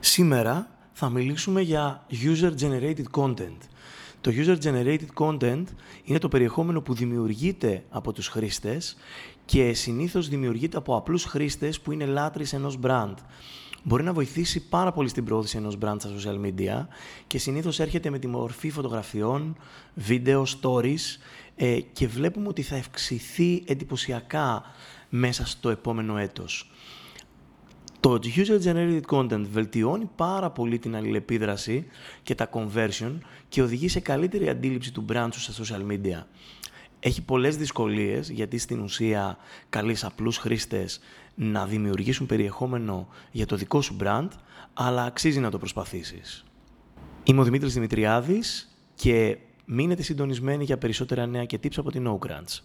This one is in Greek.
Σήμερα θα μιλήσουμε για user-generated content. Το user-generated content είναι το περιεχόμενο που δημιουργείται από τους χρήστες και συνήθως δημιουργείται από απλούς χρήστες που είναι λάτρεις ενός brand. Μπορεί να βοηθήσει πάρα πολύ στην πρόθεση ενός brand στα social media και συνήθως έρχεται με τη μορφή φωτογραφιών, βίντεο, stories ε, και βλέπουμε ότι θα ευξηθεί εντυπωσιακά μέσα στο επόμενο έτος. Το user-generated content βελτιώνει πάρα πολύ την αλληλεπίδραση και τα conversion και οδηγεί σε καλύτερη αντίληψη του brand σου στα social media. Έχει πολλές δυσκολίες γιατί στην ουσία καλείς απλούς χρήστες να δημιουργήσουν περιεχόμενο για το δικό σου brand, αλλά αξίζει να το προσπαθήσεις. Είμαι ο Δημήτρης Δημητριάδης και μείνετε συντονισμένοι για περισσότερα νέα και tips από την No Grants.